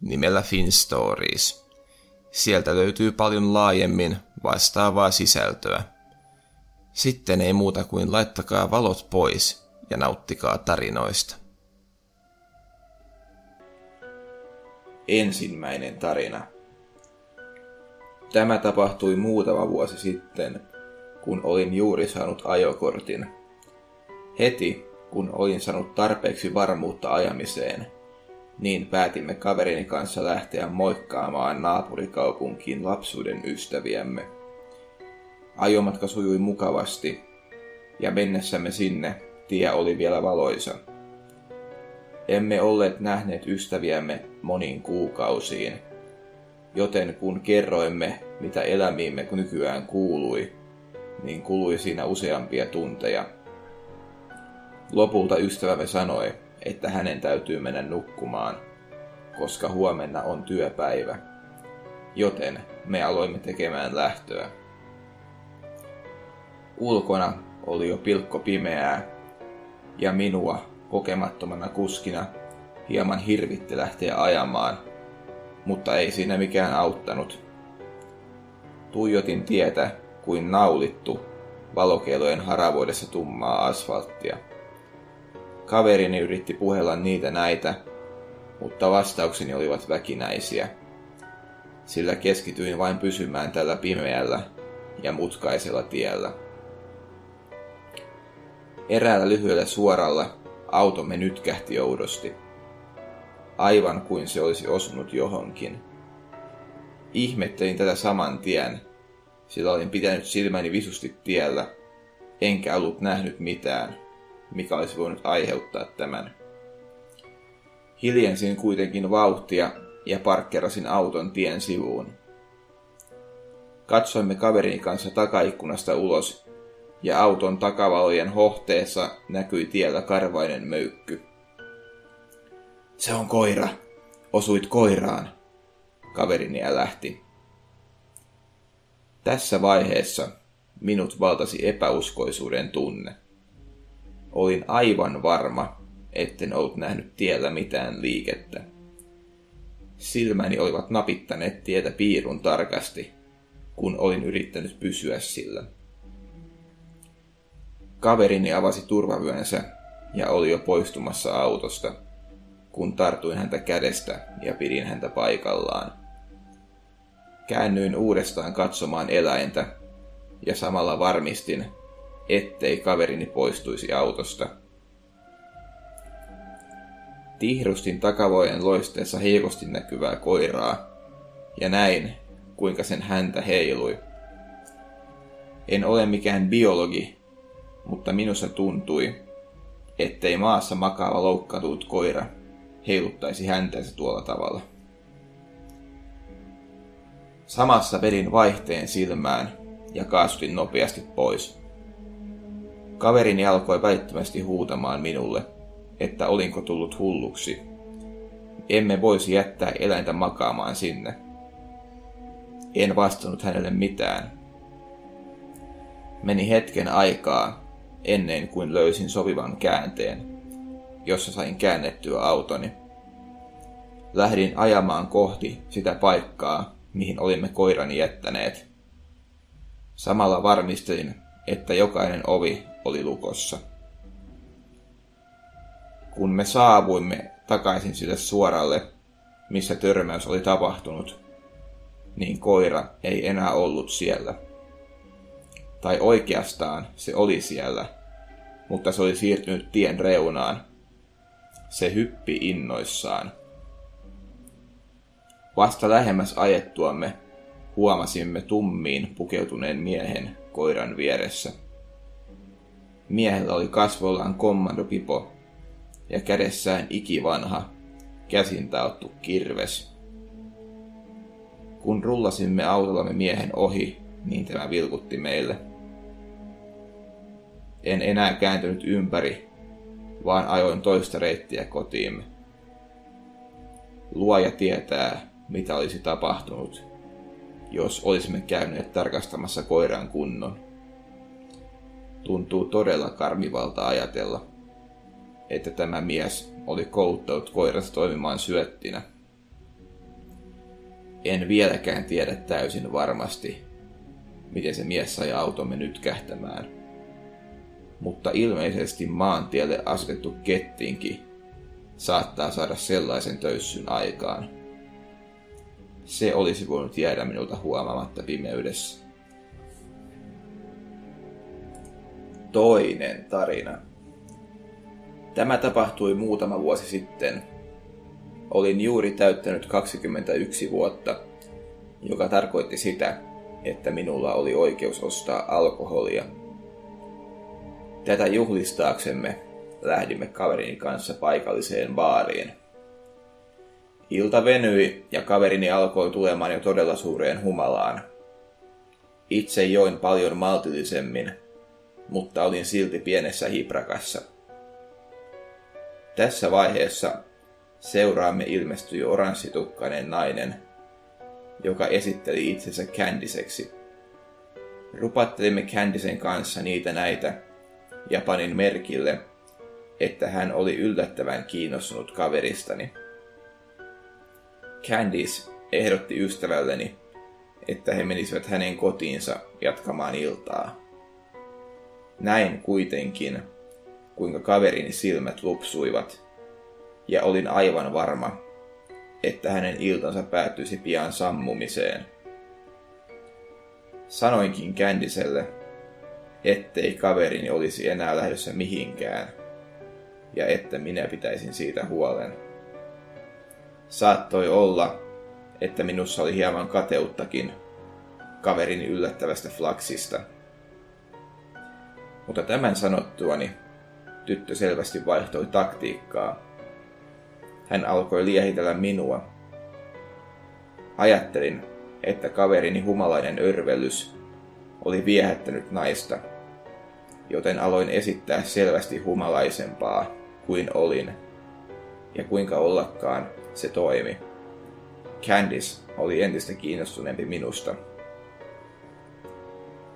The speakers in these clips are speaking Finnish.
nimellä FinStories. Sieltä löytyy paljon laajemmin vastaavaa sisältöä. Sitten ei muuta kuin laittakaa valot pois ja nauttikaa tarinoista. Ensimmäinen tarina. Tämä tapahtui muutama vuosi sitten, kun olin juuri saanut ajokortin. Heti, kun olin saanut tarpeeksi varmuutta ajamiseen, niin päätimme kaverini kanssa lähteä moikkaamaan naapurikaupunkiin lapsuuden ystäviämme. Ajomatka sujui mukavasti, ja mennessämme sinne tie oli vielä valoisa. Emme olleet nähneet ystäviämme moniin kuukausiin, joten kun kerroimme, mitä elämiimme nykyään kuului, niin kului siinä useampia tunteja. Lopulta ystävämme sanoi, että hänen täytyy mennä nukkumaan, koska huomenna on työpäivä. Joten me aloimme tekemään lähtöä. Ulkona oli jo pilkko pimeää, ja minua kokemattomana kuskina hieman hirvitti lähteä ajamaan, mutta ei siinä mikään auttanut. Tuijotin tietä kuin naulittu valokeilojen haravoidessa tummaa asfalttia. Kaverini yritti puhella niitä näitä, mutta vastaukseni olivat väkinäisiä, sillä keskityin vain pysymään tällä pimeällä ja mutkaisella tiellä. Eräällä lyhyellä suoralla automme nytkähti oudosti, aivan kuin se olisi osunut johonkin. Ihmettelin tätä saman tien, sillä olin pitänyt silmäni visusti tiellä, enkä ollut nähnyt mitään, mikä olisi voinut aiheuttaa tämän. Hiljensin kuitenkin vauhtia ja parkkerasin auton tien sivuun. Katsoimme kaverin kanssa takaikkunasta ulos, ja auton takavalojen hohteessa näkyi tiellä karvainen möykky. Se on koira. Osuit koiraan. Kaverini lähti. Tässä vaiheessa minut valtasi epäuskoisuuden tunne. Olin aivan varma, etten ollut nähnyt tiellä mitään liikettä. Silmäni olivat napittaneet tietä piirun tarkasti, kun olin yrittänyt pysyä sillä. Kaverini avasi turvavyönsä ja oli jo poistumassa autosta, kun tartuin häntä kädestä ja pidin häntä paikallaan. Käännyin uudestaan katsomaan eläintä ja samalla varmistin, ettei kaverini poistuisi autosta. Tihrustin takavojen loisteessa heikosti näkyvää koiraa ja näin, kuinka sen häntä heilui. En ole mikään biologi, mutta minussa tuntui, ettei maassa makaava loukkaantunut koira heiluttaisi häntänsä tuolla tavalla. Samassa vedin vaihteen silmään ja kaasutin nopeasti pois. Kaverini alkoi välittömästi huutamaan minulle, että olinko tullut hulluksi. Emme voisi jättää eläintä makaamaan sinne. En vastannut hänelle mitään. Meni hetken aikaa ennen kuin löysin sopivan käänteen, jossa sain käännettyä autoni. Lähdin ajamaan kohti sitä paikkaa, mihin olimme koirani jättäneet. Samalla varmistelin, että jokainen ovi oli lukossa. Kun me saavuimme takaisin sille suoralle, missä törmäys oli tapahtunut, niin koira ei enää ollut siellä. Tai oikeastaan se oli siellä, mutta se oli siirtynyt tien reunaan. Se hyppi innoissaan. Vasta lähemmäs ajettuamme huomasimme tummiin pukeutuneen miehen koiran vieressä. Miehellä oli kasvollaan kommandopipo ja kädessään ikivanha, käsin taottu kirves. Kun rullasimme autollamme miehen ohi, niin tämä vilkutti meille. En enää kääntynyt ympäri, vaan ajoin toista reittiä kotiimme. Luoja tietää, mitä olisi tapahtunut, jos olisimme käyneet tarkastamassa koiran kunnon. Tuntuu todella karmivalta ajatella, että tämä mies oli kouluttanut koiransa toimimaan syöttinä. En vieläkään tiedä täysin varmasti, miten se mies sai automme nyt kähtämään. Mutta ilmeisesti maantielle asetettu kettinki saattaa saada sellaisen töyssyn aikaan. Se olisi voinut jäädä minulta huomaamatta pimeydessä. Toinen tarina. Tämä tapahtui muutama vuosi sitten. Olin juuri täyttänyt 21 vuotta, joka tarkoitti sitä, että minulla oli oikeus ostaa alkoholia. Tätä juhlistaaksemme lähdimme kaverini kanssa paikalliseen baariin. Ilta venyi ja kaverini alkoi tulemaan jo todella suureen humalaan. Itse join paljon maltillisemmin, mutta olin silti pienessä hiprakassa. Tässä vaiheessa seuraamme ilmestyi oranssitukkainen nainen, joka esitteli itsensä kändiseksi. Rupattelimme kändisen kanssa niitä näitä ja panin merkille, että hän oli yllättävän kiinnostunut kaveristani. Candice ehdotti ystävälleni, että he menisivät hänen kotiinsa jatkamaan iltaa. Näin kuitenkin, kuinka kaverini silmät lupsuivat, ja olin aivan varma, että hänen iltansa päättyisi pian sammumiseen. Sanoinkin Kändiselle, ettei kaverini olisi enää lähdössä mihinkään, ja että minä pitäisin siitä huolen. Saattoi olla, että minussa oli hieman kateuttakin kaverin yllättävästä flaksista. Mutta tämän sanottuani tyttö selvästi vaihtoi taktiikkaa. Hän alkoi liehitellä minua. Ajattelin, että kaverini humalainen örvellys oli viehättänyt naista, joten aloin esittää selvästi humalaisempaa kuin olin. Ja kuinka ollakaan se toimi. Candice oli entistä kiinnostuneempi minusta.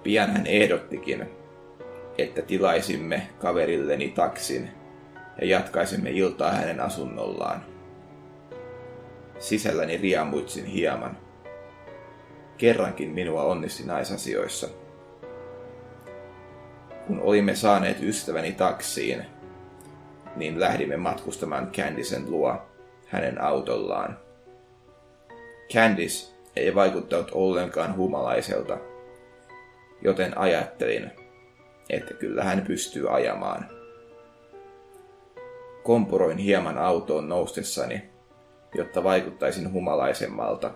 Pian hän ehdottikin, että tilaisimme kaverilleni taksin ja jatkaisimme iltaa hänen asunnollaan. Sisälläni riamuitsin hieman. Kerrankin minua onnisti naisasioissa. Kun olimme saaneet ystäväni taksiin, niin lähdimme matkustamaan Candisen luo hänen autollaan. Candice ei vaikuttanut ollenkaan humalaiselta, joten ajattelin, että kyllä hän pystyy ajamaan. Kompuroin hieman autoon noustessani, jotta vaikuttaisin humalaisemmalta.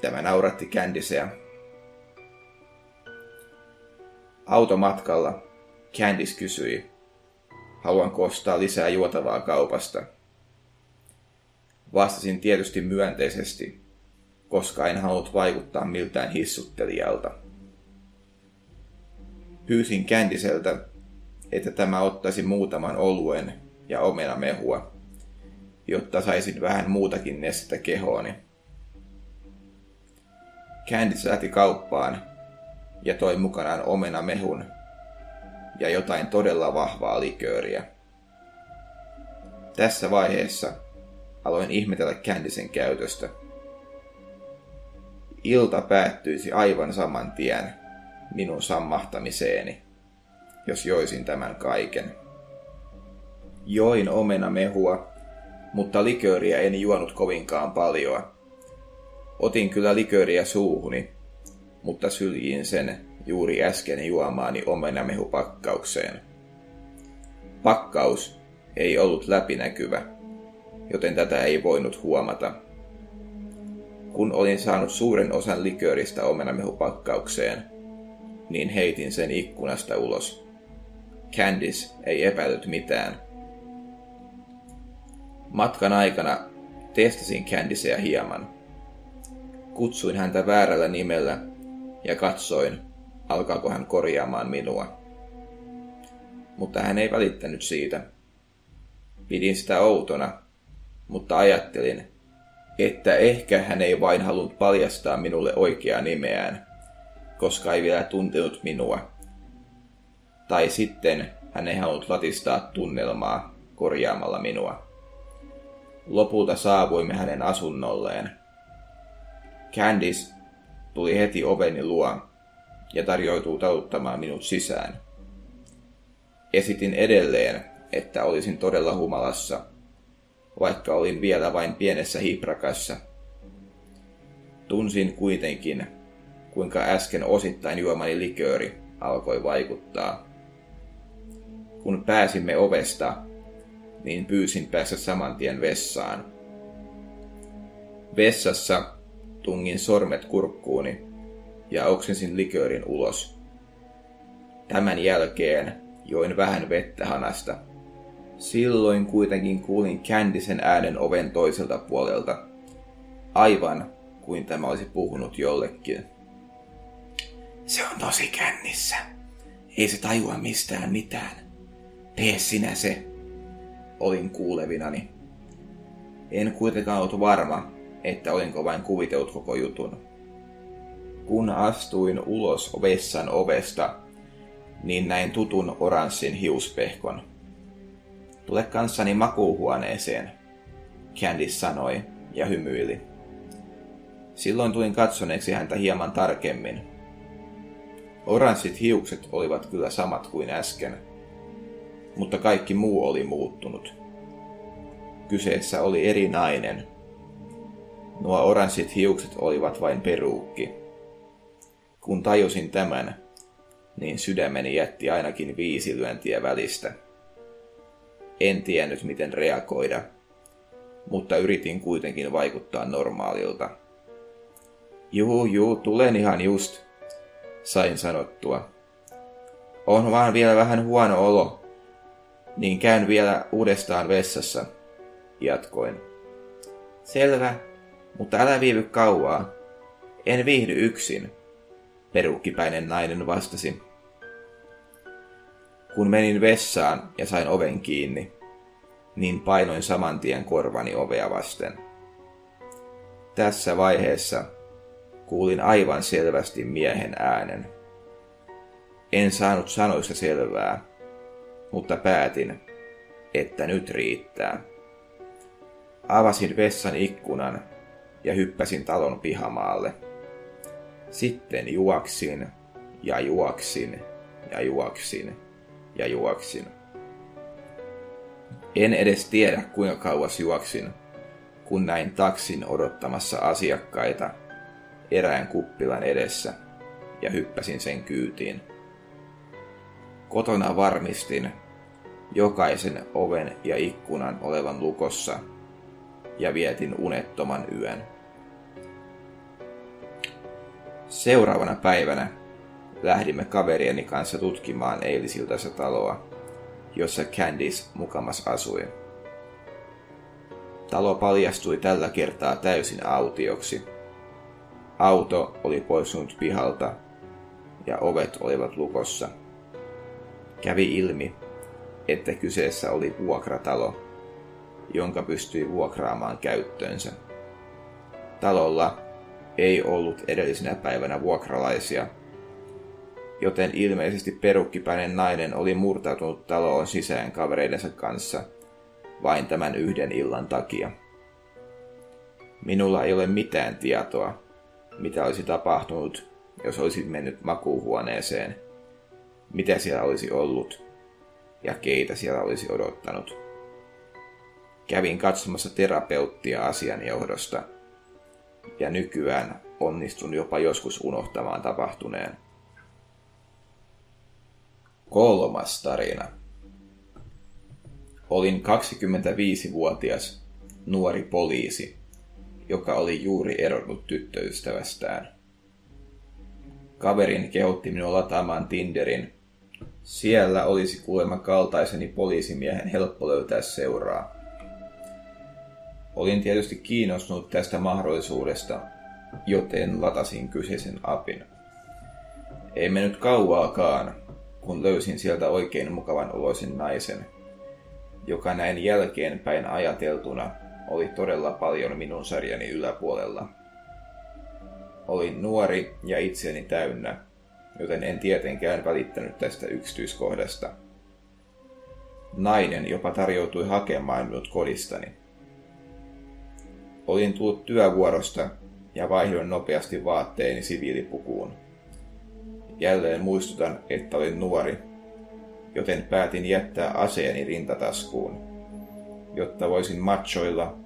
Tämä nauratti Candiceä. Automatkalla Candice kysyi, haluanko ostaa lisää juotavaa kaupasta. Vastasin tietysti myönteisesti, koska en halunnut vaikuttaa miltään hissuttelijalta. Pyysin Kändiseltä, että tämä ottaisi muutaman oluen ja omenamehua, jotta saisin vähän muutakin nestettä kehooni. Candice lähti kauppaan ja toi mukanaan omenamehun ja jotain todella vahvaa likööriä. Tässä vaiheessa aloin ihmetellä Candicen käytöstä. Ilta päättyisi aivan saman tien minun sammahtamiseeni, jos joisin tämän kaiken. Join omena mehua, mutta likööriä en juonut kovinkaan paljon. Otin kyllä likööriä suuhuni, mutta syljin sen juuri äsken juomaani omenamehupakkaukseen. Pakkaus ei ollut läpinäkyvä, joten tätä ei voinut huomata. Kun olin saanut suuren osan likööristä omenamehupakkaukseen, niin heitin sen ikkunasta ulos. Candice ei epäillyt mitään. Matkan aikana testasin Candicea hieman. Kutsuin häntä väärällä nimellä ja katsoin, alkaako hän korjaamaan minua. Mutta hän ei välittänyt siitä. Pidin sitä outona, mutta ajattelin, että ehkä hän ei vain halunnut paljastaa minulle oikeaa nimeään, koska ei vielä tuntenut minua. Tai sitten hän ei halunnut latistaa tunnelmaa korjaamalla minua. Lopulta saavuimme hänen asunnolleen. Candice tuli heti oveni luo ja tarjoutui taluttamaan minut sisään. Esitin edelleen, että olisin todella humalassa, vaikka olin vielä vain pienessä hiprakassa. Tunsin kuitenkin, kuinka äsken osittain juomani likööri alkoi vaikuttaa. Kun pääsimme ovesta, niin pyysin päässä saman tien vessaan. Vessassa tungin sormet kurkkuuni ja oksensin liköörin ulos. Tämän jälkeen join vähän vettä hanasta. Silloin kuitenkin kuulin Kändisen äänen oven toiselta puolelta, aivan kuin tämä olisi puhunut jollekin. Se on tosi kännissä. Ei se tajua mistään mitään. Tee sinä se. Olin kuulevinani. En kuitenkaan ollut varma, että olinko vain kuvitellut koko jutun. Kun astuin ulos vessan ovesta, niin näin tutun oranssin hiuspehkon. Tule kanssani makuuhuoneeseen, Candice sanoi ja hymyili. Silloin tulin katsoneeksi häntä hieman tarkemmin. Oranssit hiukset olivat kyllä samat kuin äsken, mutta kaikki muu oli muuttunut. Kyseessä oli eri nainen. Nuo oranssit hiukset olivat vain peruukki. Kun tajusin tämän, niin sydämeni jätti ainakin viisi lyöntiä välistä. En tiennyt, miten reagoida, mutta yritin kuitenkin vaikuttaa normaalilta. Juu, juu, tulen ihan just, sain sanottua. On vaan vielä vähän huono olo, niin käyn vielä uudestaan vessassa, jatkoin. Selvä, mutta älä viivy kauaa. En viihdy yksin, perukkipäinen nainen vastasi. Kun menin vessaan ja sain oven kiinni, niin painoin saman tien korvani ovea vasten. Tässä vaiheessa kuulin aivan selvästi miehen äänen. En saanut sanoista selvää, mutta päätin, että nyt riittää. Avasin vessan ikkunan ja hyppäsin talon pihamaalle. Sitten juoksin ja juoksin ja juoksin ja juoksin. En edes tiedä kuinka kauas juoksin, kun näin taksin odottamassa asiakkaita erään kuppilan edessä ja hyppäsin sen kyytiin. Kotona varmistin jokaisen oven ja ikkunan olevan lukossa ja vietin unettoman yön. Seuraavana päivänä lähdimme kaverieni kanssa tutkimaan eilisiltaista taloa, jossa Candice mukamas asui. Talo paljastui tällä kertaa täysin autioksi. Auto oli poistunut pihalta ja ovet olivat lukossa. Kävi ilmi, että kyseessä oli vuokratalo, jonka pystyi vuokraamaan käyttöönsä. Talolla ei ollut edellisenä päivänä vuokralaisia, joten ilmeisesti perukkipäinen nainen oli murtautunut taloon sisään kavereidensa kanssa vain tämän yhden illan takia. Minulla ei ole mitään tietoa, mitä olisi tapahtunut, jos olisit mennyt makuuhuoneeseen, mitä siellä olisi ollut ja keitä siellä olisi odottanut. Kävin katsomassa terapeuttia asian johdosta – ja nykyään onnistun jopa joskus unohtamaan tapahtuneen. Kolmas tarina. Olin 25-vuotias nuori poliisi, joka oli juuri eronnut tyttöystävästään. Kaverin kehotti minua lataamaan Tinderin. Siellä olisi kuulemma kaltaiseni poliisimiehen helppo löytää seuraa. Olin tietysti kiinnostunut tästä mahdollisuudesta, joten latasin kyseisen apin. Ei mennyt kauaakaan, kun löysin sieltä oikein mukavan oloisen naisen, joka näin jälkeenpäin ajateltuna oli todella paljon minun sarjani yläpuolella. Olin nuori ja itseäni täynnä, joten en tietenkään välittänyt tästä yksityiskohdasta. Nainen jopa tarjoutui hakemaan minut kodistani. Olin tullut työvuorosta ja vaihdoin nopeasti vaatteeni siviilipukuun. Jälleen muistutan, että olin nuori, joten päätin jättää aseeni rintataskuun, jotta voisin machoilla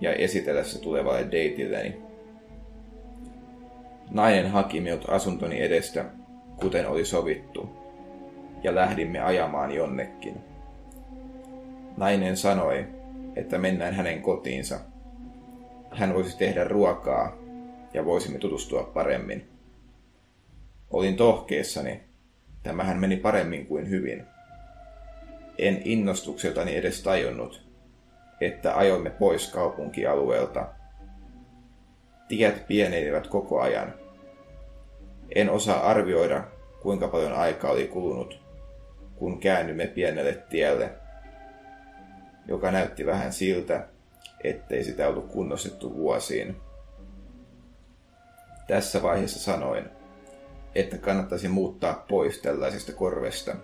ja esitellä se tulevalle deitilleni. Nainen haki minut asuntoni edestä, kuten oli sovittu, ja lähdimme ajamaan jonnekin. Nainen sanoi, että mennään hänen kotiinsa. Hän voisi tehdä ruokaa ja voisimme tutustua paremmin. Olin tohkeessani. Tämähän meni paremmin kuin hyvin. En innostukseltani edes tajunnut, että ajoimme pois kaupunkialueelta. Tiet pienenivät koko ajan. En osaa arvioida, kuinka paljon aikaa oli kulunut, kun käännymme pienelle tielle, joka näytti vähän siltä, ettei sitä ollut kunnostettu vuosiin. Tässä vaiheessa sanoin, että kannattaisi muuttaa pois tällaisesta korvesta,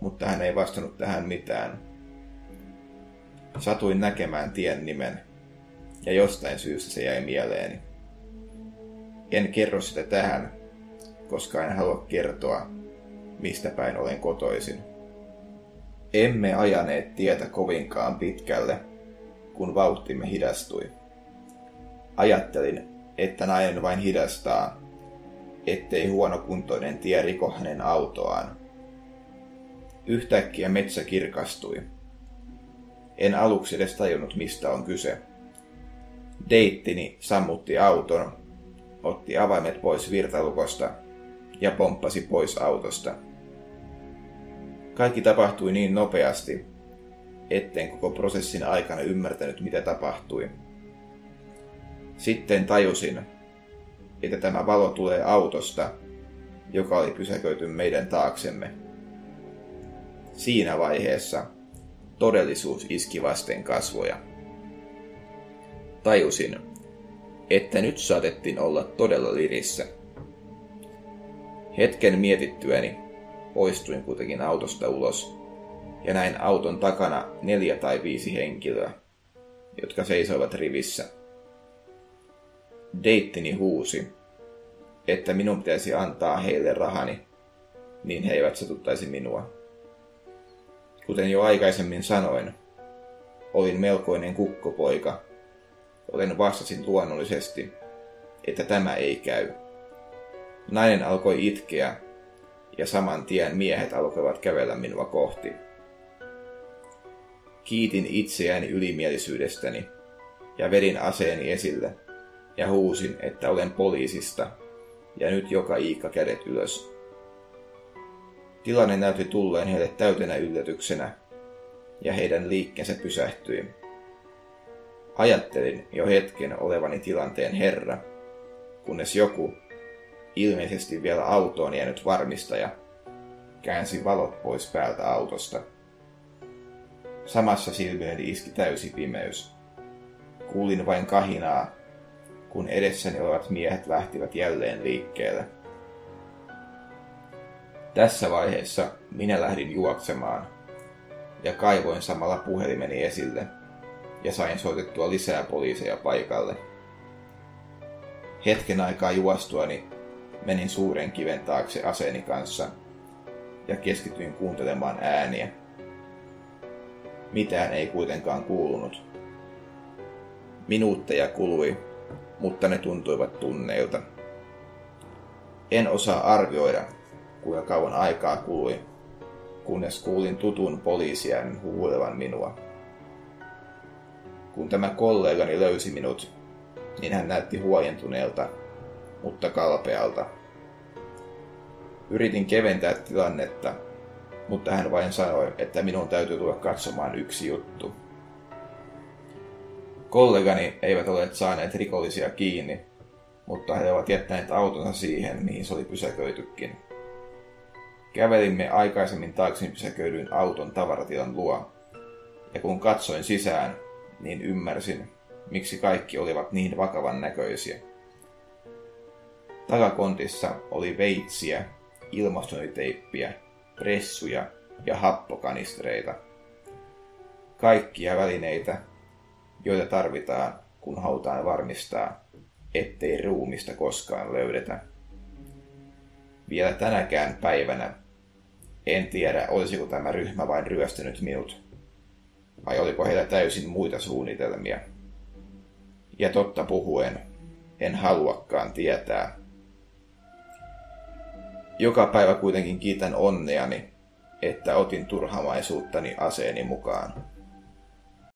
mutta hän ei vastannut tähän mitään. Satuin näkemään tien nimen, ja jostain syystä se jäi mieleeni. En kerro sitä tähän, koska en halua kertoa, mistä päin olen kotoisin. Emme ajaneet tietä kovinkaan pitkälle, kun vauhtimme hidastui. Ajattelin, että nainen vain hidastaa, ettei huonokuntoinen tie riko hänen autoaan. Yhtäkkiä metsä kirkastui. En aluksi edes tajunnut, mistä on kyse. Deittini sammutti auton, otti avaimet pois virtalukosta ja pomppasi pois autosta. Kaikki tapahtui niin nopeasti, etten koko prosessin aikana ymmärtänyt, mitä tapahtui. Sitten tajusin, että tämä valo tulee autosta, joka oli pysäköity meidän taaksemme. Siinä vaiheessa todellisuus iski vasten kasvoja. Tajusin, että nyt saatettiin olla todella lirissä. Hetken mietittyäni poistuin kuitenkin autosta ulos ja näin auton takana neljä tai viisi henkilöä, jotka seisoivat rivissä. Deittini huusi, että minun pitäisi antaa heille rahani, niin he eivät satuttaisi minua. Kuten jo aikaisemmin sanoin, olin melkoinen kukkopoika, joten vastasin luonnollisesti, että tämä ei käy. Nainen alkoi itkeä, ja saman tien miehet alkoivat kävellä minua kohti. Kiitin itseäni ylimielisyydestäni ja vedin aseeni esille ja huusin, että olen poliisista ja nyt joka iikka kädet ylös. Tilanne näytti tulleen heille täytenä yllätyksenä ja heidän liikkeensä pysähtyi. Ajattelin jo hetken olevani tilanteen herra, kunnes joku, ilmeisesti vielä autoon jäänyt varmistaja, käänsi valot pois päältä autosta. Samassa silmieni iski täysi pimeys. Kuulin vain kahinaa kun edessäni olevat miehet lähtivät jälleen liikkeelle. Tässä vaiheessa minä lähdin juoksemaan ja kaivoin samalla puhelimeni esille ja sain soitettua lisää poliiseja paikalle. Hetken aikaa juostuani menin suuren kiven taakse aseeni kanssa ja keskityin kuuntelemaan ääniä. Mitään ei kuitenkaan kuulunut. Minuutteja kului mutta ne tuntuivat tunneilta. En osaa arvioida, kuinka kauan aikaa kului, kunnes kuulin tutun poliisien huulevan minua. Kun tämä kollegani löysi minut, niin hän näytti huojentuneelta, mutta kalpealta. Yritin keventää tilannetta, mutta hän vain sanoi, että minun täytyy tulla katsomaan yksi juttu. Kollegani eivät ole saaneet rikollisia kiinni, mutta he ovat jättäneet autonsa siihen, mihin se oli pysäköitykin. Kävelimme aikaisemmin taakse pysäköidyn auton tavaratilan luo, ja kun katsoin sisään, niin ymmärsin, miksi kaikki olivat niin vakavan näköisiä. Takakontissa oli veitsiä, ilmastointiteippiä, pressuja ja happokanistreita. Kaikkia välineitä, joita tarvitaan, kun halutaan varmistaa, ettei ruumista koskaan löydetä. Vielä tänäkään päivänä en tiedä, olisiko tämä ryhmä vain ryöstänyt minut, vai oliko heillä täysin muita suunnitelmia. Ja totta puhuen, en haluakaan tietää. Joka päivä kuitenkin kiitän onneani, että otin turhamaisuuttani aseeni mukaan.